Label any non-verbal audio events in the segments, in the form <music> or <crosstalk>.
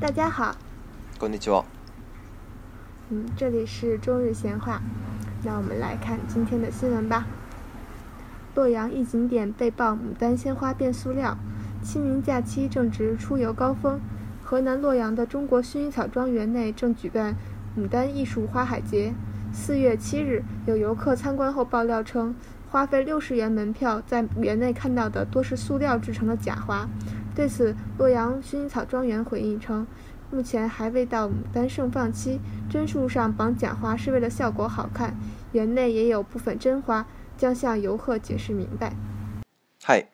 大家好，こんにちは。嗯，这里是中日闲话，那我们来看今天的新闻吧。洛阳一景点被曝牡丹鲜花变塑料，清明假期正值出游高峰，河南洛阳的中国薰衣草庄园内正举办牡丹艺术花海节。四月七日，有游客参观后爆料称，花费六十元门票，在园内看到的多是塑料制成的假花。对此，洛阳薰衣草庄园回应称，目前还未到牡丹盛放期，真树上绑假花是为了效果好看，园内也有部分真花，将向游客解释明白。はい、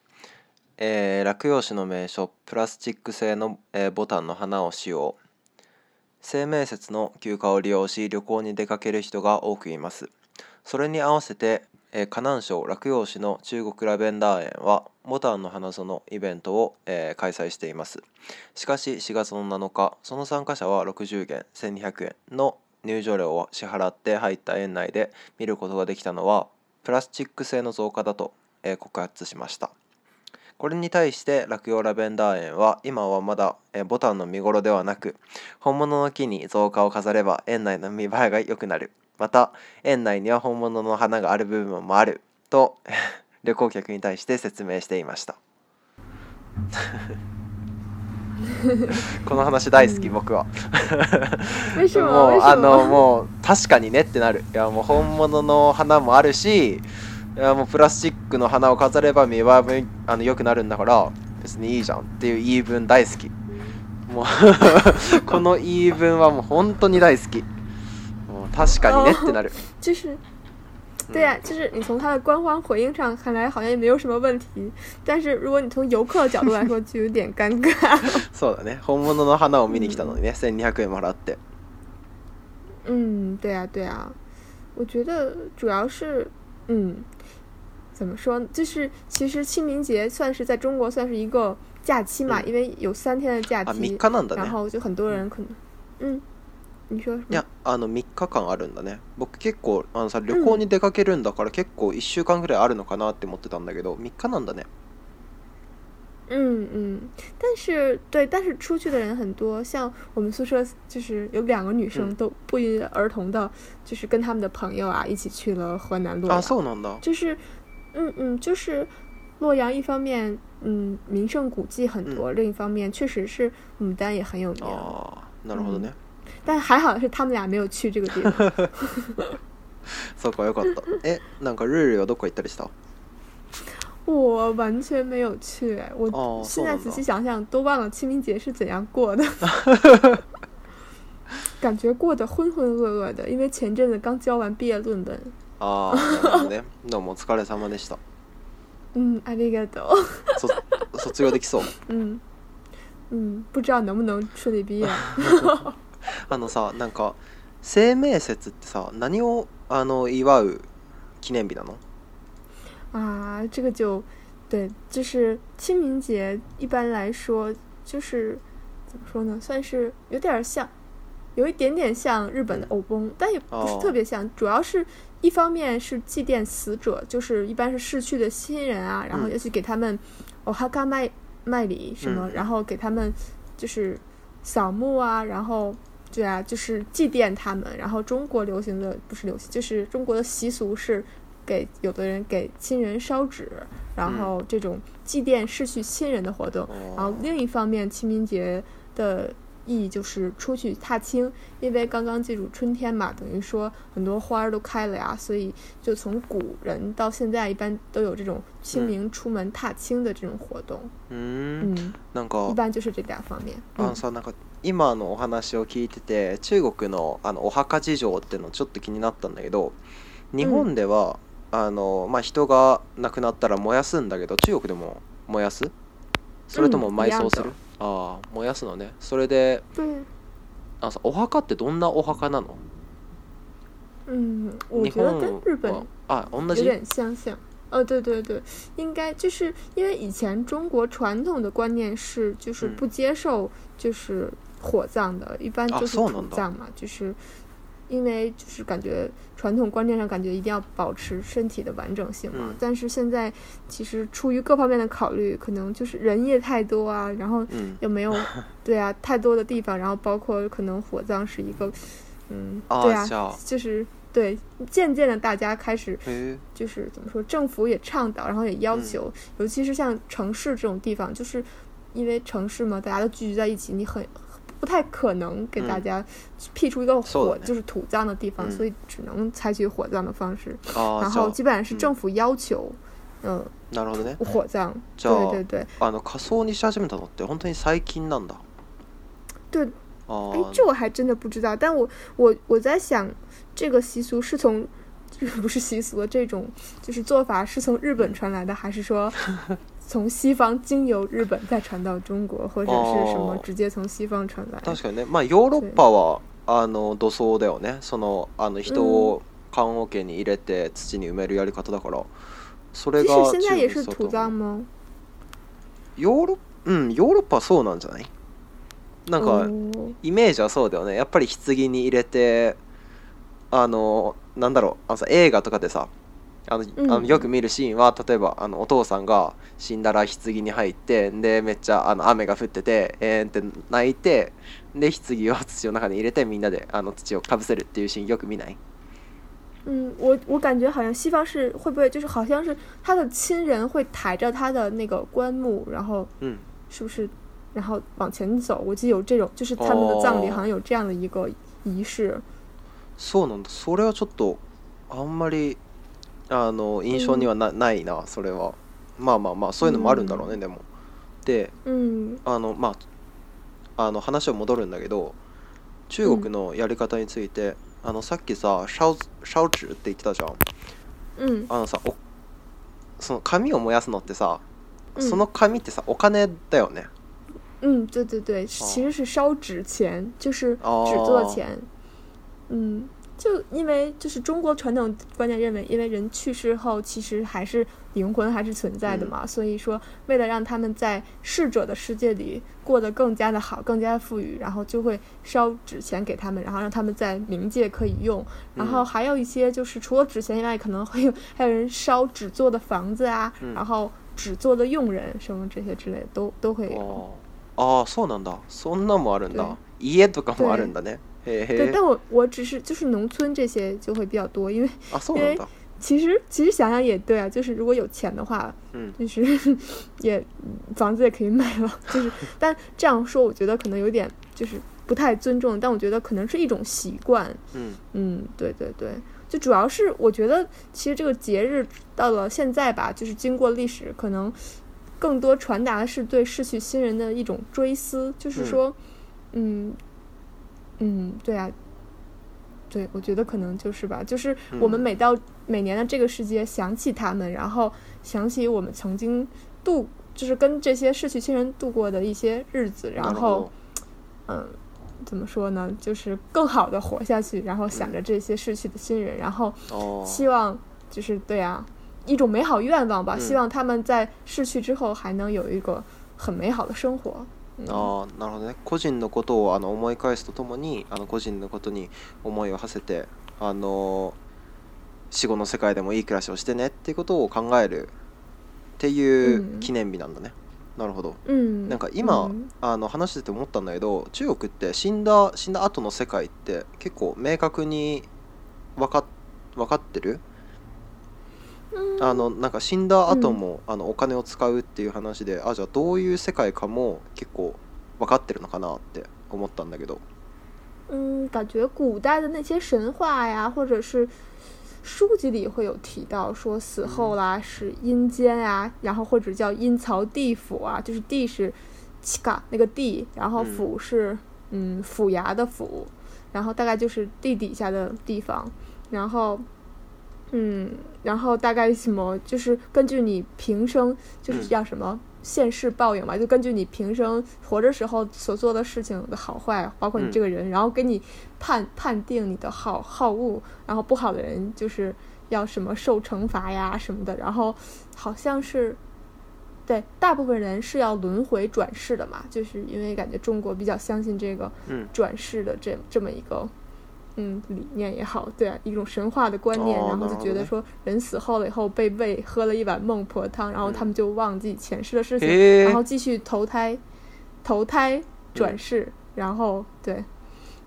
え、落葉樹の名所プラスチック製のえ、ボタンの花を使用、清明節の休暇を利用し、旅行に出かける人が多くいます。それに合わせて。えー、河南省洛陽市の中国ラベンダー園はモタンの花園イベントを、えー、開催していますしかし4月の7日その参加者は60元1200円の入場料を支払って入った園内で見ることができたのはプラスチック製の増加だと、えー、告発しましたこれに対して落葉ラベンダー園は今はまだボタンの見頃ではなく本物の木に造花を飾れば園内の見栄えが良くなるまた園内には本物の花がある部分もあると <laughs> 旅行客に対して説明していました <laughs> この話大好き、うん、僕は <laughs> もうあのもう確かにねってなるいやもう本物の花もあるしいやもうプラスチックの花を飾れば見栄えあの良くなるんだから別にいいじゃんっていう言い分大好きもうこの言い分はもう本当に大好き他是感觉就是，对呀，就是你从他的官方回应上看来，好像也没有什么问题。但是如果你从游客的角度来说，就有点尴尬。<laughs> そうだね。本物の花を見に来たのにね、千二百円もらって。嗯，对啊，对啊。我觉得主要是，嗯，怎么说？就是其实清明节算是在中国算是一个假期嘛，因为有三天的假期。啊，然后就很多人可能，嗯。いやあの3日間あるんだね僕結構あのさ旅行に出かけるんだから結構1週間ぐらいあるのかなって思ってたんだけど3日なんだねうん、う但是对，但是出去的人很多，像我们宿舍就是有两个女生都不约而同的，就是跟他们的朋友啊一起去了河南洛阳。啊，そうなんだ。就是，嗯嗯，就是洛阳一方面，嗯，名胜古迹很多，嗯、另一方面确实是牡丹也很有名。哦、啊，なるほどね。嗯但还好是他们俩没有去这个地方。<laughs> そうかよかった。<laughs> え、なんかルルはどこ行ったりした？我完全没有去。我现在仔细想想，都忘了清明节是怎样过的。<laughs> 感觉过得浑浑噩噩的，因为前阵子刚交完毕业论文。あね。どうもお疲れ様でした。ありがとう。卒業できそう。嗯嗯，不知道能不能顺利毕业。<laughs> あのさ、なんか清明節ってさ、何をあの祝う記念日なの？啊，这个就对，就是清明节一般来说就是怎么说呢，算是有点像，有一点点像日本的偶崩，但也不是特别像。主要是一方面是祭奠死者，就是一般是逝去的亲人啊，然后要去给他们哦哈嘎卖卖礼什么，然后给他们就是扫墓啊，然后。对啊，就是祭奠他们。然后中国流行的不是流行，就是中国的习俗是给有的人给亲人烧纸，然后这种祭奠逝去亲人的活动。然后另一方面，清明节的意义就是出去踏青，因为刚刚进入春天嘛，等于说很多花儿都开了呀，所以就从古人到现在，一般都有这种清明出门踏青的这种活动。嗯嗯，能够一般就是这俩方面。嗯，今のお話を聞いてて中国のあのお墓事情っていうのちょっと気になったんだけど日本では、うん、あのまあ、人が亡くなったら燃やすんだけど中国でも燃やすそれとも埋葬する、うん、ああ燃やすのねそれで、うん、あさお墓ってどんなお墓なの嗯，我觉得跟日本啊有点相像。呃、哦，对对对，应该就是因为以前中国传统的观念是，就是不接受就是火葬的，一般就是土葬嘛，就是因为就是感觉传统观念上感觉一定要保持身体的完整性嘛。但是现在其实出于各方面的考虑，可能就是人也太多啊，然后又没有 <laughs> 对啊太多的地方，然后包括可能火葬是一个，嗯，对啊，就是对，渐渐的大家开始就是怎么说，政府也倡导，然后也要求，尤其是像城市这种地方，就是因为城市嘛，大家都聚集在一起，你很。不太可能给大家辟出一个火就是土葬的地方，所以只能采取火葬的方式。然后基本上是政府要求，嗯，火葬。对对对，あのにし始めたのって本当に最近なんだ。对。啊，这我还真的不知道。但我我我在想，这个习俗是从 <laughs> 不是习俗的这种就是做法是从日本传来的，还是说？从西方经由日本再传到中国，或者是什么直接从西方传来。確かにね、まあヨーロッパはあの土葬だよね。そのあの人を棺桶に入れて土に埋めるやり方だから、それが。其实现在也是土葬吗？ヨーロうんヨーロッパはそうなんじゃない？なんかイメージはそうだよね。やっぱり棺に入れてあのなんだろうあのさ映画とかでさ。あの、うん、あのよく見るシーンは例えばあのお父さんが死んだら棺に入ってでめっちゃあの雨が降っててえー、って泣いてで棺を土の中に入れてみんなであの土をかぶせるっていうシーンよく見ない嗯，我我感觉好像西方是会不会就是好像是他的亲人会抬着他的那个棺木，然后嗯，是不是然后往前走？我记得有这种，就是他们的葬礼好像有这样的一个仪式。そうなんだ。それはちょっとあんまりあの印象にはな,、ないなそれはまあまあまあそういうのもあるんだろうね、うん、でもで、うん、あのまああの話は戻るんだけど中国のやり方について、うん、あのさっきさ「シャオシャオチュ」って言ってたじゃん、うん、あのさその紙を燃やすのってさ、その紙ってさお金だよねうん对对对，其实是烧纸钱，就是纸做钱。嗯，就因为就是中国传统观念认为，因为人去世后其实还是灵魂还是存在的嘛，所以说为了让他们在逝者的世界里过得更加的好、更加富裕，然后就会烧纸钱给他们，然后让他们在冥界可以用。然后还有一些就是除了纸钱以外，可能会有还有人烧纸做的房子啊，然后纸做的佣人什么这些之类的都都会。哦，啊，そうなんだ。そんなもあるんだ。家とかもあるんだね。对，但我我只是就是农村这些就会比较多，因为因为其实其实想想也对啊，就是如果有钱的话，嗯，就是 <laughs> 也房子也可以买了，就是 <laughs> 但这样说我觉得可能有点就是不太尊重，但我觉得可能是一种习惯，嗯嗯，对对对，就主要是我觉得其实这个节日到了现在吧，就是经过历史，可能更多传达的是对逝去亲人的一种追思，就是说，嗯。嗯，对啊，对，我觉得可能就是吧，就是我们每到每年的这个时节，想起他们，然后想起我们曾经度，就是跟这些逝去亲人度过的一些日子，然后，嗯，怎么说呢，就是更好的活下去，然后想着这些逝去的亲人，然后希望就是对啊，一种美好愿望吧，希望他们在逝去之后还能有一个很美好的生活。あなるほどね個人のことをあの思い返すとともにあの個人のことに思いを馳せてあの死後の世界でもいい暮らしをしてねっていうことを考えるっていう記念日なんだね、うん、なるほど、うん、なんか今、うん、あの話してて思ったんだけど中国って死んだ死んだ後の世界って結構明確に分か分かってるあのなんか死んだ後もあのお金を使うっていう話で、あじゃあどういう世界かも結構分かってるのかなって思ったんだけど。嗯，感觉古代的那些神话呀，或者是书籍里会有提到说死后啦是阴间啊，然后或者叫阴曹地府啊，就是地是七嘎那个地，然后府是嗯府衙的府，然后大概就是地底下的地方，然后。嗯，然后大概什么就是根据你平生就是要什么现世报应嘛，就根据你平生活着时候所做的事情的好坏，包括你这个人，然后给你判判定你的好好恶，然后不好的人就是要什么受惩罚呀什么的，然后好像是对大部分人是要轮回转世的嘛，就是因为感觉中国比较相信这个转世的这这么一个。嗯，理念也好，对啊，一种神话的观念，然后就觉得说人死后了以后被喂喝了一碗孟婆汤，然后他们就忘记前世的事情，然后继续投胎，投胎转世，然后对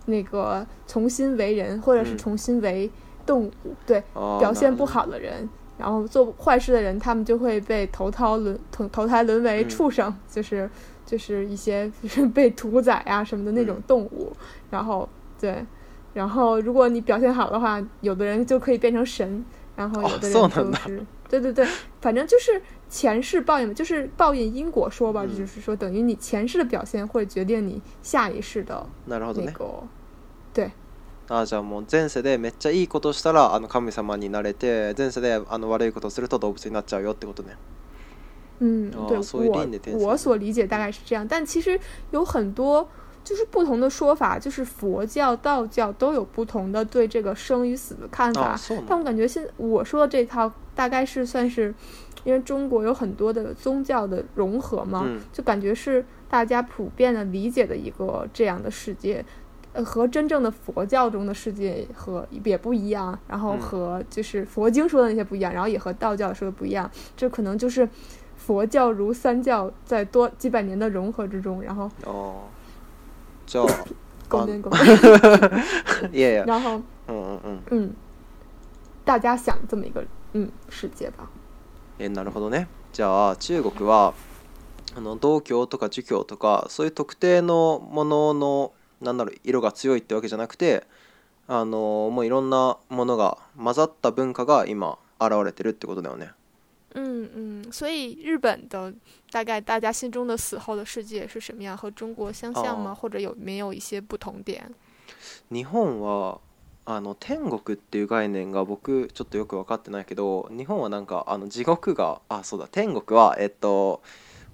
那个重新为人，或者是重新为动物，对表现不好的人，然后做坏事的人，他们就会被投胎沦 <laughs> 投投胎沦为畜生，就是就是一些 <laughs> 被屠宰啊什么的那种动物，然后对。然后，如果你表现好的话，有的人就可以变成神，然后有的就是……对对对，反正就是前世报应就是报应因果说吧，就是说等于你前世的表现会决定你下一世的那个对。あじゃもう前世でめっちゃいいことしたらあの神様になれて、前世であの悪いことすると動物になっちゃうよってことね。嗯，对，我我所理解大概是这样，但其实有很多。就是不同的说法，就是佛教、道教都有不同的对这个生与死的看法。但我感觉现我说的这套大概是算是，因为中国有很多的宗教的融合嘛，就感觉是大家普遍的理解的一个这样的世界。呃，和真正的佛教中的世界和也不一样，然后和就是佛经说的那些不一样，然后也和道教说的不一样。这可能就是佛教如三教在多几百年的融合之中，然后哦。じゃあごめんごめん <laughs> いやいや然后うんうんうん嗯大家想这么一个嗯世界吧えなるほどねじゃあ中国はあの道教とか儒教とかそういう特定のもののなんだろう色が強いってわけじゃなくてあのもういろんなものが混ざった文化が今現れてるってことだよね嗯嗯，所以日本的大概大家心中的死后的世界是什么样？和中国相像吗？或者有没有一些不同点？日本はあの天国っていう概念が僕ちょっとよく分かってないけど、日本はなんかあの地獄があそうだ天国はえっと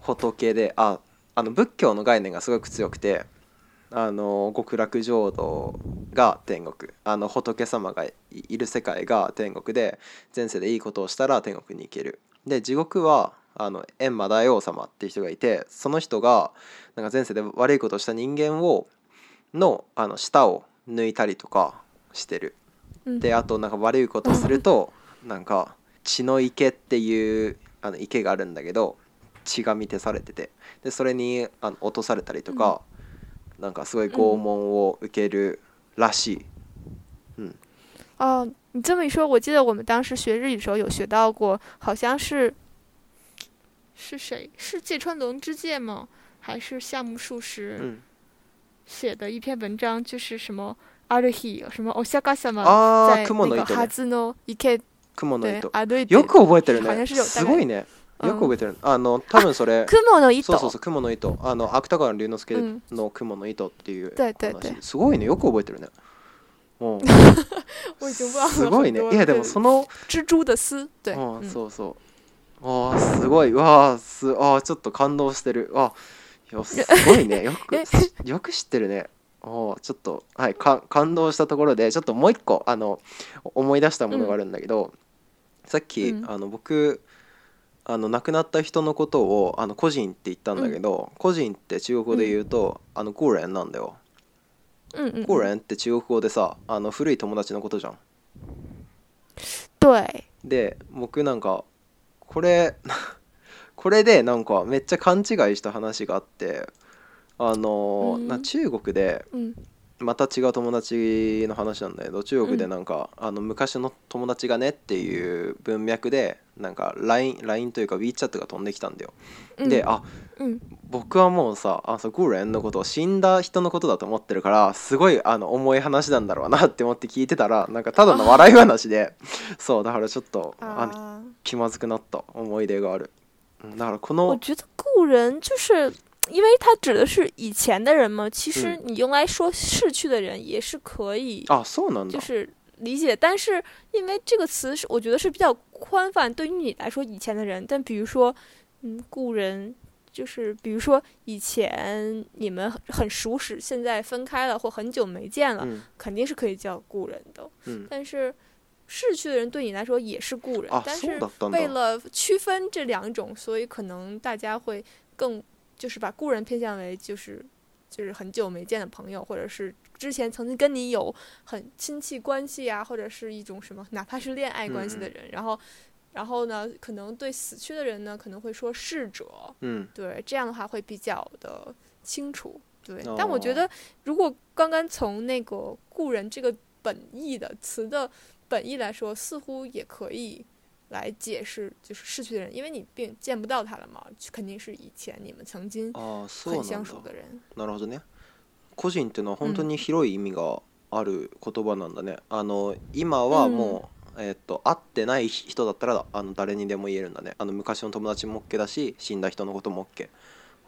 仏でああの仏教の概念がすごく強くて。あの極楽浄土が天国あの仏様がいる世界が天国で前世でいいことをしたら天国に行けるで地獄はあの閻魔大王様っていう人がいてその人がなんか前世で悪いことをした人間をのあの舌を抜いたりとかしてる、うん、であとなんか悪いことするとなんか血の池っていうあの池があるんだけど血が満てされててでそれにあの落とされたりとか。うんなんかすごい拷問を受けるらしい。嗯。哦、嗯啊，你这么一说，我记得我们当时学日语的时候有学到过，好像是是谁？是芥川龙之介吗？还是夏目漱石写的一篇文章，就是什么阿日ヒ什么お釈迦様在那个哈兹诺伊あ雲の糸。よく覚えてるね。すごいね。よく覚えてる、あの多分それ雲の糸そうそうそう雲の糸あの芥川龍之介の雲の糸っていう話、うん、すごいねよく覚えてるねもう <laughs> すごいねいやでもその蜘蛛的丝对、うん、そうそうあすごいわあすあちょっと感動してるあいすごいね <laughs> よくよく知ってるねおちょっとはい感動したところでちょっともう一個あの思い出したものがあるんだけど、うん、さっき、あの僕あの亡くなった人のことをあの個人って言ったんだけど、個人って中国語で言うと、あのゴーレンなんだよ。うん嗯故って中国語でさあの古い友達のことじゃん。对，で僕なんかこれ <laughs> これでなんかめっちゃ勘違いした話があってあの、うんな中国でまた違う友達の話なんだけど中国でなんか、あの昔の友達がねっていう文脈でなんか LINE, LINE というか WeChat が飛んできたんだよ。うん、であ、うん、僕はもうさあそーレンのことを死んだ人のことだと思ってるからすごいあの重い話なんだろうなって思って聞いてたらなんかただの笑い話でそうだからちょっとあの気まずくなった思い出がある。だからこの我觉得故人就是因为它指的是以前的人嘛，其实你用来说逝去的人也是可以。嗯、あ、そうなんだ。就是理解，但是因为这个词是，我觉得是比较宽泛。对于你来说，以前的人，但比如说，嗯，故人，就是比如说以前你们很很熟识，现在分开了或很久没见了，肯定是可以叫故人的。嗯。但是，逝去的人对你来说也是故人，但是为了区分这两种，所以可能大家会更就是把故人偏向为就是。就是很久没见的朋友，或者是之前曾经跟你有很亲戚关系啊，或者是一种什么，哪怕是恋爱关系的人，然后，然后呢，可能对死去的人呢，可能会说逝者，嗯，对，这样的话会比较的清楚，对。但我觉得，如果刚刚从那个“故人”这个本意的词的本意来说，似乎也可以。来解释就是逝去的人，因为你并见不到他了嘛，肯定是以前你们曾经很相熟的人。哪吒，真的？故人というのは本当に広い意味がある言葉なんだね。あの今はもうえっと会ってない人だったらあの誰にでも言えるんだね。あの昔の友達も OK だし、死んだ人のことも OK。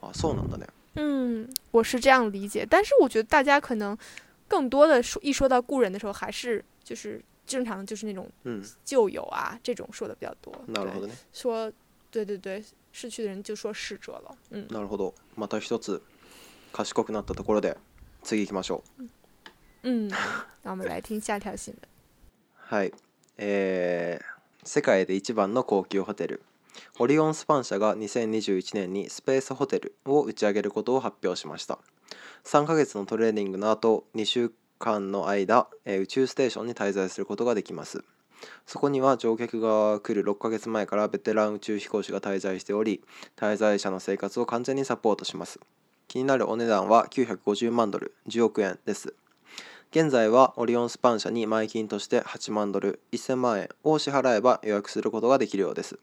あ、そうなんだね。嗯，我是这样理解，但是我觉得大家可能更多的说一说到故人的时候，还是就是。正常就是那种旧友啊、嗯、这种说的比较多。なるほどね。说对对对，逝去的人就说逝者了。嗯。なるほど。また一つ賢くなったところで次行きましょう。嗯，那我们来听下条新闻。<laughs> はい、えー、世界で一番の高級ホテル。オリオンスパン社が2021年にスペースホテルを打ち上げることを発表しました3ヶ月のトレーニングの後 2, 週間の間、え宇宙ステーションに滞在することができますそこには乗客が来る6ヶ月前からベテラン宇宙飛行士が滞在しており滞在者の生活を完全にサポートします気になるお値段は950万ドル10億円です現在はオリオンスパン社に前金として8万ドル1000万円を支払えば予約することができるようです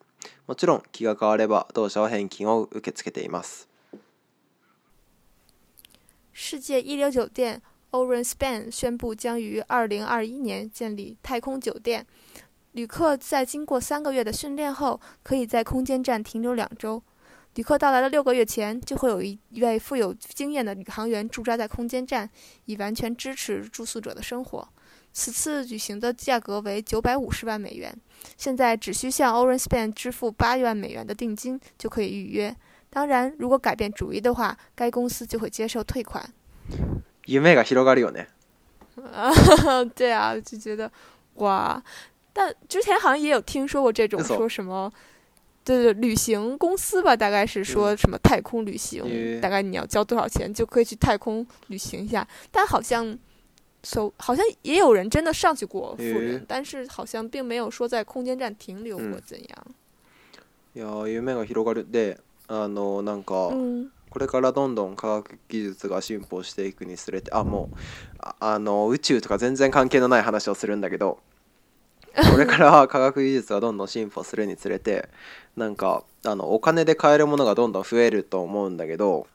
もちろん気が変われば同社は返金を受け付けています世界一流酒店 o r i n s p a n 宣布将于2021年建立太空酒店。旅客在经过三个月的训练后，可以在空间站停留两周。旅客到来的六个月前，就会有一一位富有经验的宇航员驻扎在空间站，以完全支持住宿者的生活。此次旅行的价格为950万美元。现在只需向 o r i n s p a n 支付8万美元的定金就可以预约。当然，如果改变主意的话，该公司就会接受退款。夢が広がるよね。啊，<laughs> 对啊，就觉得哇，但之前好像也有听说过这种说什么，对对，旅行公司吧，大概是说什么太空旅行，大概你要交多少钱就可以去太空旅行一下。但好像，所好像也有人真的上去过富人，但是好像并没有说在空间站停留过怎樣？有夢が広がるで、あのなんか。これからどんどん科学技術が進歩していくにつれてあもうあの宇宙とか全然関係のない話をするんだけど <laughs> これから科学技術がどんどん進歩するにつれてなんかあのお金で買えるものがどんどん増えると思うんだけど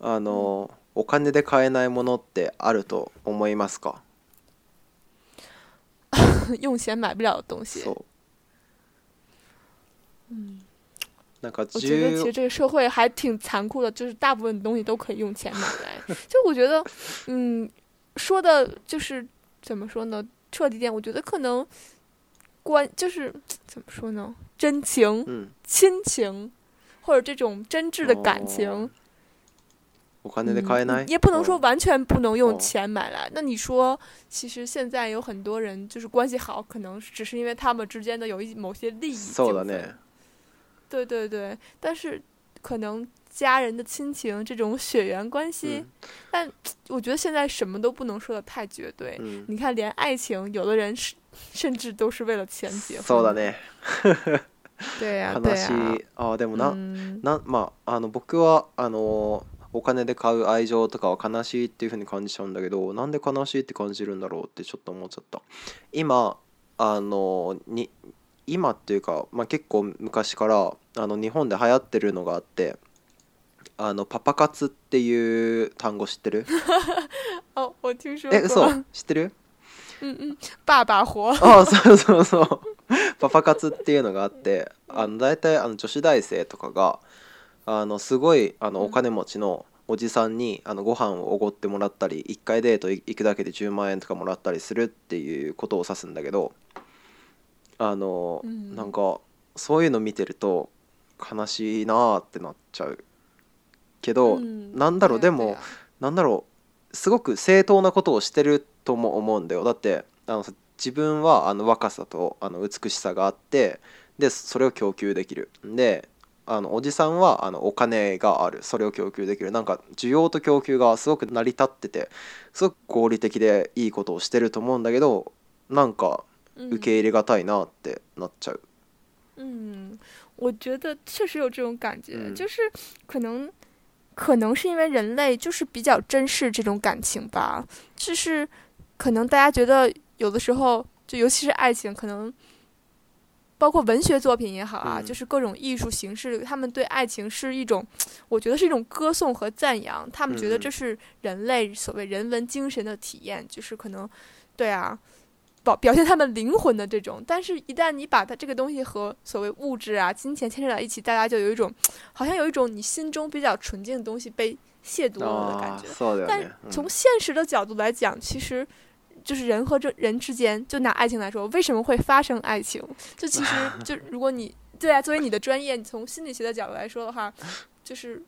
あのお金で買えないものってあると思いますか <laughs> 用钱买不了的东西。そう。嗯。我觉得其实这个社会还挺残酷的，就是大部分东西都可以用钱买来。<laughs> 就我觉得，嗯，说的就是怎么说呢，彻底点，我觉得可能关就是怎么说呢，真情、亲情或者这种真挚的感情，也不能说完全不能用钱买来。那你说，其实现在有很多人就是关系好，可能只是因为他们之间的有一某些利益。对对对，但是可能家人的亲情这种血缘关系，嗯、但 <tsk> 我觉得现在什么都不能说的太绝对。嗯、你看，连爱情，有的人是甚至都是为了钱结婚。そうだね。对呀、啊，<laughs> 对呀、啊。あ、でもな、嗯、な、まあ、あの僕はあの。お金で買う愛情とかは悲しいっていうふうに感じちゃうんだけどなんで悲しいって感じるんだろうってちょっと思っちゃった今あのに今っていうか、まあ、結構昔からあの日本で流行ってるのがあってあのパパ活っていう単語知ってる <laughs> あ我听说え嘘知ってる爸爸活あそうそうそうパパ活っていうのがあってあの大体あの女子大生とかがあのすごいあのお金持ちのおじさんにあのご飯をおごってもらったり1回デート行くだけで10万円とかもらったりするっていうことを指すんだけどあの、うん、なんかそういうの見てると悲しいなーってなっちゃうけど、うん、なんだろうでもなんだろうすごく正当なことをしてるとも思うんだよだってあの自分はあの若さとあの美しさがあってでそれを供給できるであのおじさんはあのお金があるそれを供給できるなんか需要と供給がすごく成り立っててすごく合理的でいいことをしてると思うんだけどなんか受け入れ難いなってなっちゃう。嗯，我觉得确实有这种感觉，就是可能，可能是因为人类就是比较珍视这种感情吧。就是可能大家觉得有的时候，就尤其是爱情，可能包括文学作品也好啊，就是各种艺术形式，他们对爱情是一种，我觉得是一种歌颂和赞扬。他们觉得这是人类所谓人文精神的体验，就是可能，对啊。表现他们灵魂的这种，但是，一旦你把它这个东西和所谓物质啊、金钱牵扯到一起，大家就有一种，好像有一种你心中比较纯净的东西被亵渎了的感觉。但从现实的角度来讲，其实就是人和这人之间，就拿爱情来说，为什么会发生爱情？就其实 <laughs> 就如果你对啊，作为你的专业，你从心理学的角度来说的话，就是。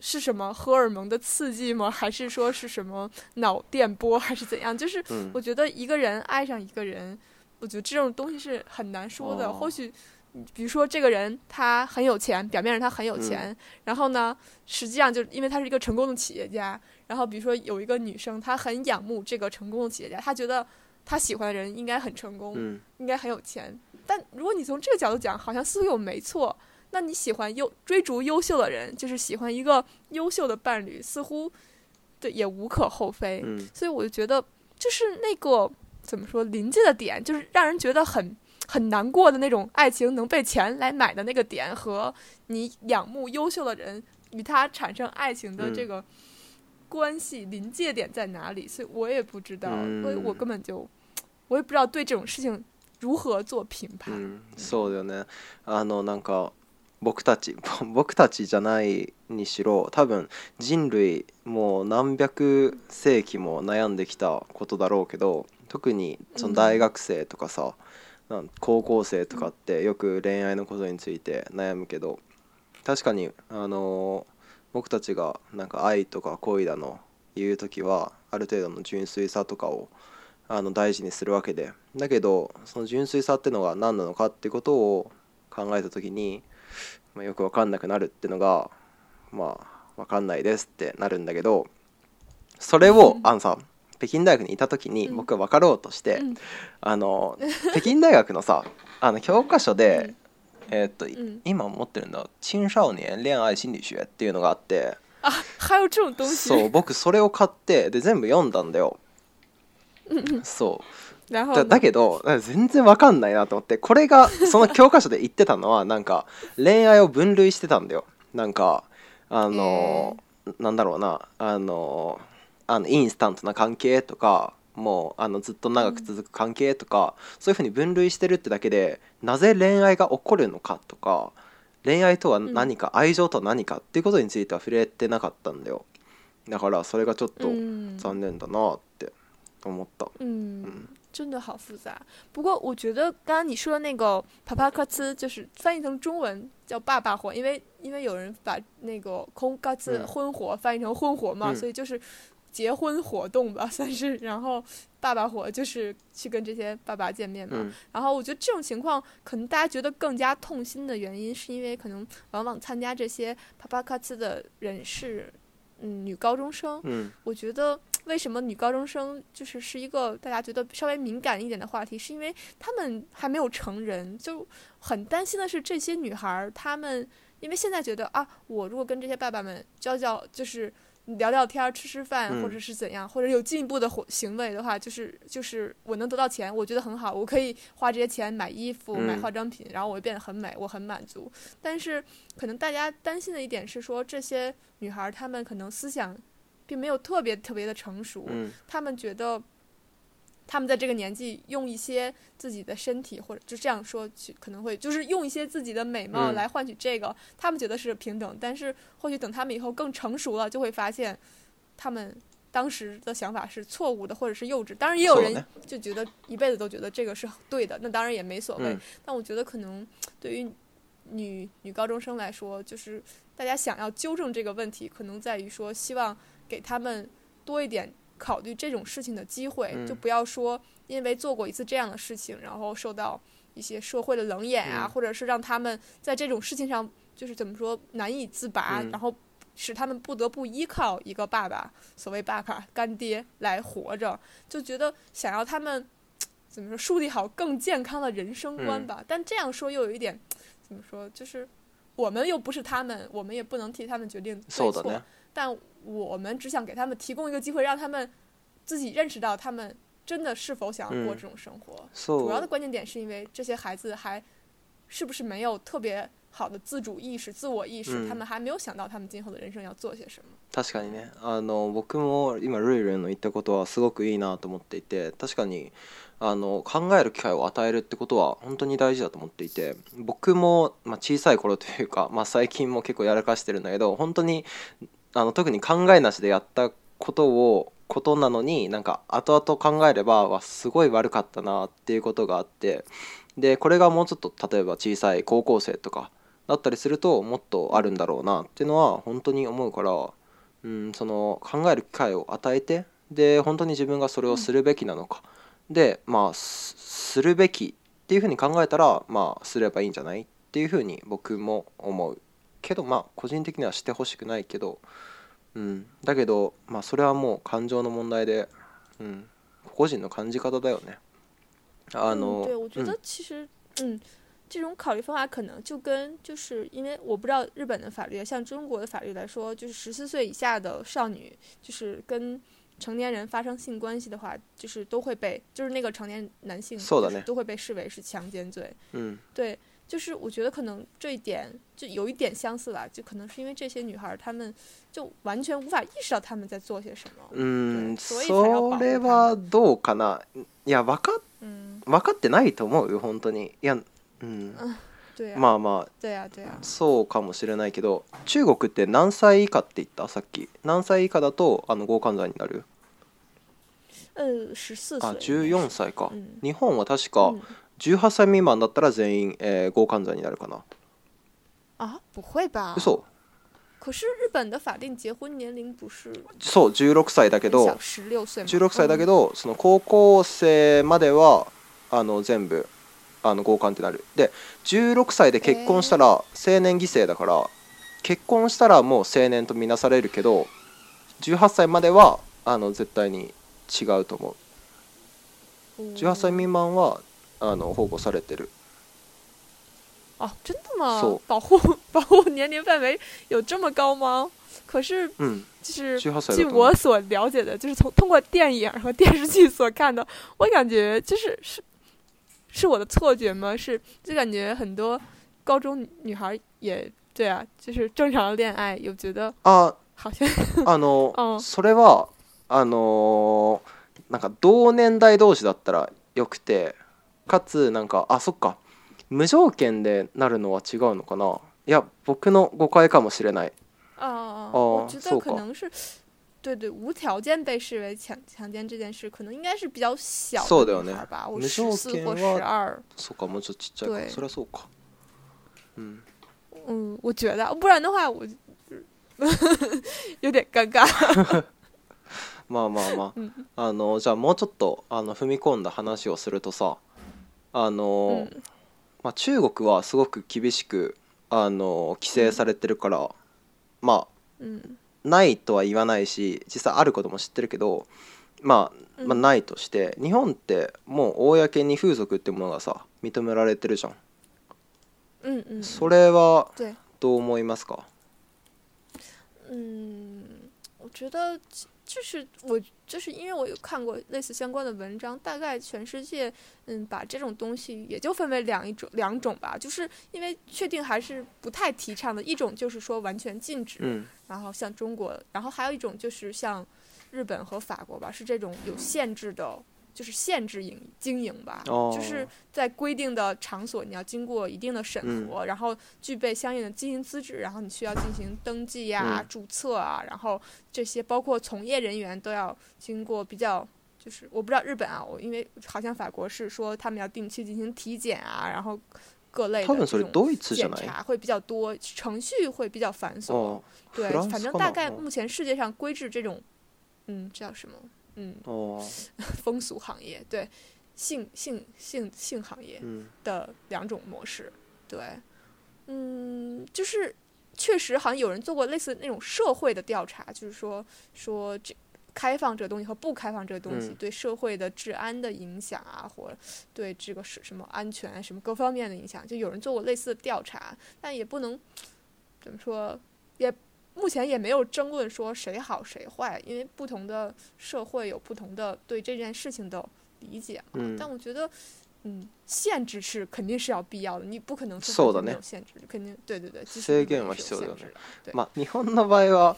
是什么荷尔蒙的刺激吗？还是说是什么脑电波，还是怎样？<laughs> 就是我觉得一个人爱上一个人，我觉得这种东西是很难说的。或许，比如说这个人他很有钱，表面上他很有钱，然后呢，实际上就因为他是一个成功的企业家。然后比如说有一个女生，她很仰慕这个成功的企业家，她觉得她喜欢的人应该很成功，应该很有钱。但如果你从这个角度讲，好像似乎又没错。那你喜欢优追逐优秀的人，就是喜欢一个优秀的伴侣，似乎对也无可厚非。嗯，所以我就觉得，就是那个怎么说临界的点，就是让人觉得很很难过的那种爱情能被钱来买的那个点，和你仰慕优秀的人与他产生爱情的这个关系临界点在哪里？所以我也不知道，因为我根本就我也不知道对这种事情如何做评判。嗯，そうだよね。あのなんか。僕たち <laughs> 僕たちじゃないにしろ多分人類もう何百世紀も悩んできたことだろうけど特にその大学生とかさ、うん、高校生とかってよく恋愛のことについて悩むけど確かにあの僕たちがなんか愛とか恋だの言う時はある程度の純粋さとかをあの大事にするわけでだけどその純粋さってのが何なのかってことを考えた時にまあ、よく分かんなくなるってのがまあ分かんないですってなるんだけどそれを、うん、あのさ北京大学にいた時に僕は分かろうとして、うん、あの北京大学のさ <laughs> あの教科書で、えー、っと、今持ってるんだ「青少年恋愛心理学」っていうのがあって。あ还有这种东西そう僕それを買ってで全部読んだんだよ、そうだだけど全然わかんないなと思ってこれが <laughs> その教科書で言ってたのはなんか恋愛を分類してたんだよなんかあの、えー、なんだろうなあのあのインスタントな関係とかもうあのずっと長く続く関係とか、うん、そういうふうに分類してるってだけでなぜ恋愛が起こるのかとか恋愛とは何か、うん、愛情とは何かっていうことについては触れてなかったんだよだからそれがちょっと残念だなって思った。うん真的好复杂，不过我觉得刚刚你说的那个帕帕卡兹，就是翻译成中文叫爸爸火”，因为因为有人把那个空卡兹婚活翻译成婚活嘛，所以就是结婚活动吧，<laughs> 算是。然后爸爸火”就是去跟这些爸爸见面嘛。然后我觉得这种情况可能大家觉得更加痛心的原因，是因为可能往往参加这些帕帕卡兹的人士，嗯，女高中生，嗯，我觉得。为什么女高中生就是是一个大家觉得稍微敏感一点的话题？是因为她们还没有成人，就很担心的是这些女孩，儿，她们因为现在觉得啊，我如果跟这些爸爸们交交，就是聊聊天、吃吃饭，或者是怎样，或者有进一步的行为的话，就是就是我能得到钱，我觉得很好，我可以花这些钱买衣服、买化妆品，然后我变得很美，我很满足。但是可能大家担心的一点是说，这些女孩儿她们可能思想。并没有特别特别的成熟，他们觉得，他们在这个年纪用一些自己的身体或者就这样说去，可能会就是用一些自己的美貌来换取这个，他们觉得是平等。但是或许等他们以后更成熟了，就会发现他们当时的想法是错误的或者是幼稚。当然也有人就觉得一辈子都觉得这个是对的，那当然也没所谓。但我觉得可能对于女女高中生来说，就是大家想要纠正这个问题，可能在于说希望。给他们多一点考虑这种事情的机会，就不要说因为做过一次这样的事情，然后受到一些社会的冷眼啊，或者是让他们在这种事情上就是怎么说难以自拔，然后使他们不得不依靠一个爸爸，所谓爸爸干爹来活着，就觉得想要他们怎么说树立好更健康的人生观吧。但这样说又有一点怎么说，就是我们又不是他们，我们也不能替他们决定对错。但我们只想给他们提供一个机会，让他们自己认识到他们真的是否想要过这种生活。主要的关键点是因为这些孩子还是不是没有特别好的自主意识、自我意识，他们还没有想到他们今后的人生要做些什么。確かにね、あの僕も今ルルの言ったことはすごくいいなと思っていて、確かにあの考える機会を与えるってことは本当に大事だと思っていて。僕もまあ、小さい頃というか、まあ、最近も結構やらかしてるんだけど、本当に。あの特に考えなしでやったことをことなのになんか後々考えればはすごい悪かったなっていうことがあってでこれがもうちょっと例えば小さい高校生とかだったりするともっとあるんだろうなっていうのは本当に思うから、うん、その考える機会を与えてで本当に自分がそれをするべきなのか、うん、でまあするべきっていうふうに考えたらまあすればいいんじゃないっていうふうに僕も思う。けど，あ個人的にはしてほしくないけど、うん。だけど、まあそれはもう感情の問題で、うん。個人の感じ方だよね。あの、对，我觉得其实，嗯，这种考虑方法可能就跟就是因为我不知道日本的法律，像中国的法律来说，就是十四岁以下的少女，就是跟成年人发生性关系的话，就是都会被，就是那个成年男性，都会被视为是强奸罪。嗯，对。就是我觉得可能这一点就有一点相似吧，就可能是因为这些女孩她们就完全无法意识到她们在做些什么，嗯，所以才要保それはどうかな？いや分か分かってないと思うよ本当に。いや、うん。<laughs> 对まあまあ。对呀对呀。そうかもしれないけど、中国って何歳以下って言ったさっき？何歳以下だとあの強姦罪になる？1うん、歳か、うん。日本は確か。うん18歳未満だったら全員、えー、強姦罪になるかな。あ、不会吧？嘘。可是日本的法定结婚年不是そう16歳だけど16歳だけど、その高校生まではあの全部あの強姦ってなるで16歳で結婚したら成年犠牲だから、結婚したらもう成年とみなされるけど18歳まではあの絶対に違うと思う18歳未満は啊，那保护されてる。啊，真的吗？保护 <laughs> 保护年龄范围有这么高吗？可是，嗯，就是据我所了解的，就是从通过电影和电视剧所看的，我感觉就是是是我的错觉吗？是就感觉很多高中女孩也对啊，就是正常的恋爱，有觉得啊，好像 <laughs> 啊，那 <laughs> 嗯，それはあのなんか同年代同士だったらよくて。かつなんかあそっか無条件でなるのは違うのかないや僕の誤解かもしれないああそうか对对，无条件被视为强强奸这件事，可能应该是比较小的女孩吧，我十四或十二。そうか、もうちょっとちっちゃい。そりゃそうか。嗯。嗯，我觉得，不然的话我 <laughs> 有点尴尬。<laughs> まあまあまあ、<laughs> あのじゃあもうちょっとあの踏み込んだ話をするとさ、あの、うん、まあ、中国はすごく厳しくあの規制されてるから、うん、まあ、ないとは言わないし実際あることも知ってるけど、まあ、まあないとして、日本ってもう公に風俗ってものがさ認められてるじゃん。うんうん、それはどう思いますかうん我觉得就是我，就是因为我有看过类似相关的文章，大概全世界，嗯，把这种东西也就分为两一种两种吧，就是因为确定还是不太提倡的，一种就是说完全禁止，嗯，然后像中国，然后还有一种就是像日本和法国吧，是这种有限制的。就是限制营经营吧，就是在规定的场所，你要经过一定的审核，然后具备相应的经营资质，然后你需要进行登记呀、注册啊，然后这些包括从业人员都要经过比较，就是我不知道日本啊，我因为好像法国是说他们要定期进行体检啊，然后各类的这种检查会比较多，程序会比较繁琐。对，反正大概目前世界上规制这种，嗯，叫什么？嗯，<laughs> 风俗行业对性性性性行业的两种模式，对，嗯，就是确实好像有人做过类似那种社会的调查，就是说说这开放这个东西和不开放这个东西对社会的治安的影响啊，或对这个是什么安全什么各方面的影响，就有人做过类似的调查，但也不能怎么说也。目前也没有争论说谁好谁坏，因为不同的社会有不同的对这件事情的理解嘛。但我觉得，嗯，限制是肯定是要必要的，你不可能没有限制。肯定，对对对，其实是需要限制的。对。ま日本の場合は、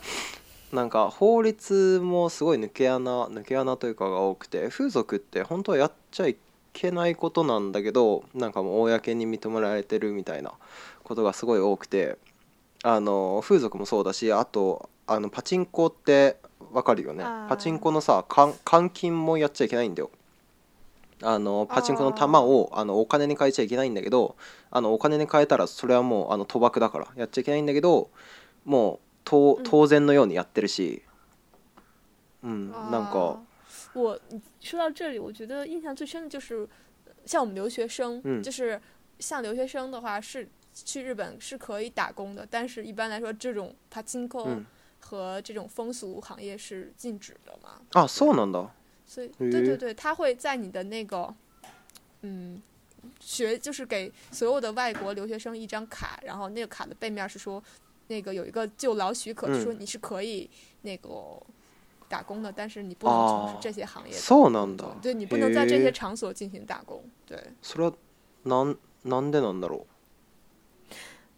なんか法律もすごい抜け穴抜け穴というかが多くて、風俗って本当はやっちゃいけないことなんだけど、なんかも公に認められてるみたいなことがすごい多くて。あの風俗もそうだしあとあのパチンコってわかるよねパチンコのさ換金もやっちゃいけないんだよあのパチンコの玉をあのお金に変えちゃいけないんだけどあのお金に変えたらそれはもうあの賭博だからやっちゃいけないんだけどもうと当然のようにやってるしうん、なんか我说到这里我觉得印象最深的就是像我们留学生、嗯、就是像留学生的话是去日本是可以打工的，但是一般来说，这种爬金矿和这种风俗行业是禁止的嘛？啊，そうなんだ。所以，对对对，他会在你的那个，嗯，学就是给所有的外国留学生一张卡，然后那个卡的背面是说，那个有一个就劳许可，说你是可以那个打工的，但是你不能从事这些行业的。なんだ。对，你不能在这些场所进行打工。对。それはなんなんでなんだろう。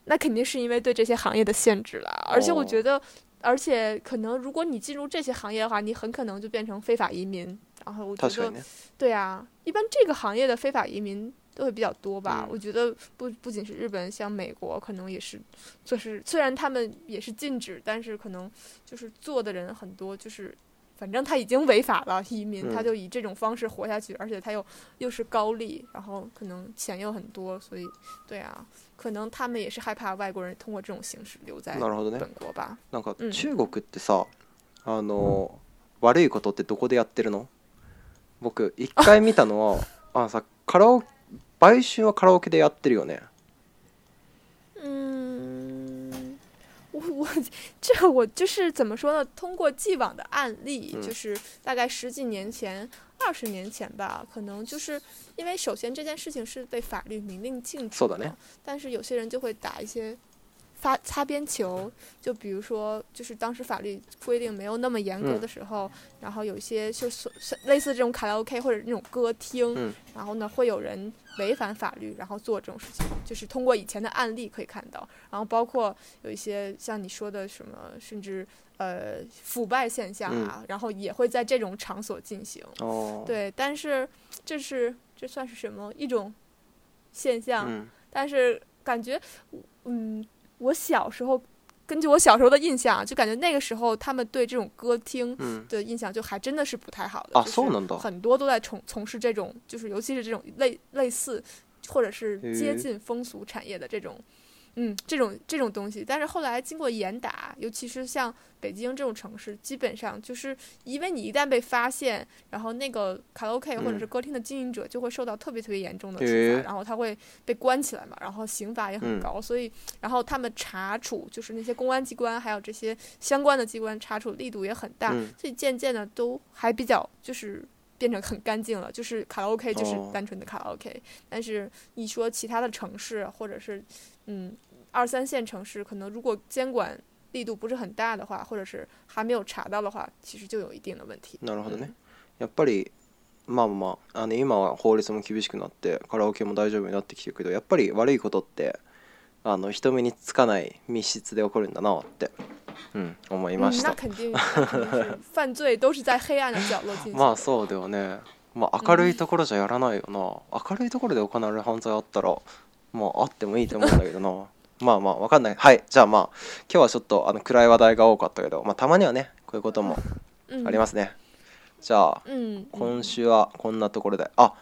那肯定是因为对这些行业的限制啦，而且我觉得，而且可能如果你进入这些行业的话，你很可能就变成非法移民。然后我觉得，对啊，一般这个行业的非法移民都会比较多吧？我觉得不不仅是日本，像美国可能也是就是，虽然他们也是禁止，但是可能就是做的人很多，就是。反正他已经违法了移民，他就以这种方式活下去，而且他又又是高利，然后可能钱又很多，所以，对啊，可能他们也是害怕外国人通过这种形式留在本国吧。中国ってさ、あの悪いことってどこでやってるの？僕一回見たのは、<laughs> あさカラオ、売春はカラオケでやってるよね。<laughs> 这我就是怎么说呢？通过既往的案例，就是大概十几年前、二十年前吧，可能就是因为首先这件事情是被法律明令禁止的，但是有些人就会打一些。发擦边球，就比如说，就是当时法律规定没有那么严格的时候，然后有些就是类似这种卡拉 OK 或者那种歌厅，然后呢会有人违反法律，然后做这种事情。就是通过以前的案例可以看到，然后包括有一些像你说的什么，甚至呃腐败现象啊，然后也会在这种场所进行。哦，对，但是这是这算是什么一种现象？嗯，但是感觉嗯。我小时候，根据我小时候的印象，就感觉那个时候他们对这种歌厅的印象就还真的是不太好的。就送很多都在从从事这种，就是尤其是这种类类似，或者是接近风俗产业的这种。嗯，这种这种东西，但是后来经过严打，尤其是像北京这种城市，基本上就是因为你一旦被发现，然后那个卡拉 OK 或者是歌厅的经营者就会受到特别特别严重的处罚，然后他会被关起来嘛，然后刑罚也很高，所以然后他们查处就是那些公安机关还有这些相关的机关查处力度也很大，所以渐渐的都还比较就是。变成很干净了，就是卡拉 OK，就是单纯的卡拉 OK。但是，一说其他的城市或者是，嗯，二三线城市，可能如果监管力度不是很大的话，或者是还没有查到的话，其实就有一定的问题。なるほどね。やっぱりまあまあ、あの今は法律も厳しくなって、カラオケも大丈夫になってきてるけど、やっぱり悪いことって。あの人目につかない密室で起こるんだなって、うん、思いました。まあそうだよね。まあ明るいところじゃやらないよな。明るいところで行われる犯罪あったら、まああってもいいと思うんだけどな。<laughs> まあまあわかんない。はい、じゃあまあ今日はちょっとあの暗い話題が多かったけど、まあたまにはねこういうこともありますね。じゃあ、今週はこんなところで、あ、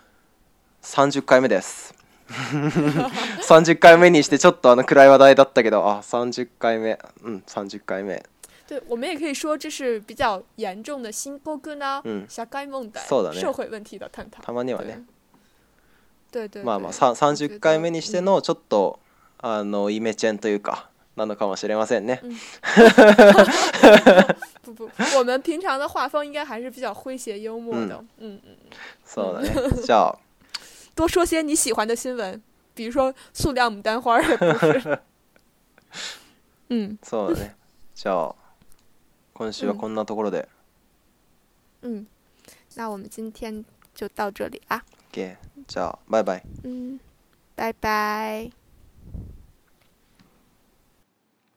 三十回目です。30 <laughs> 回目にしてちょっとあの暗い話題だったけどあ30回目うん30回目对，我们也可以说这是比较严重的新高科呢、社会問題、社会问题的探讨。たまにはね。对对。まあまあ三三十回目にしてのちょっとあのイメチェンというかなのかもしれませんね。<laughs> 不不，我们平常的画风应该还是比较诙谐幽默的。嗯嗯。そうだね。<laughs> じゃあ。多说些你喜欢的新闻，比如说塑料牡丹花儿，<laughs> 嗯，今週はこんなところで。嗯，那我们今天就到这里啊。OK，じゃあ，嗯，拜拜。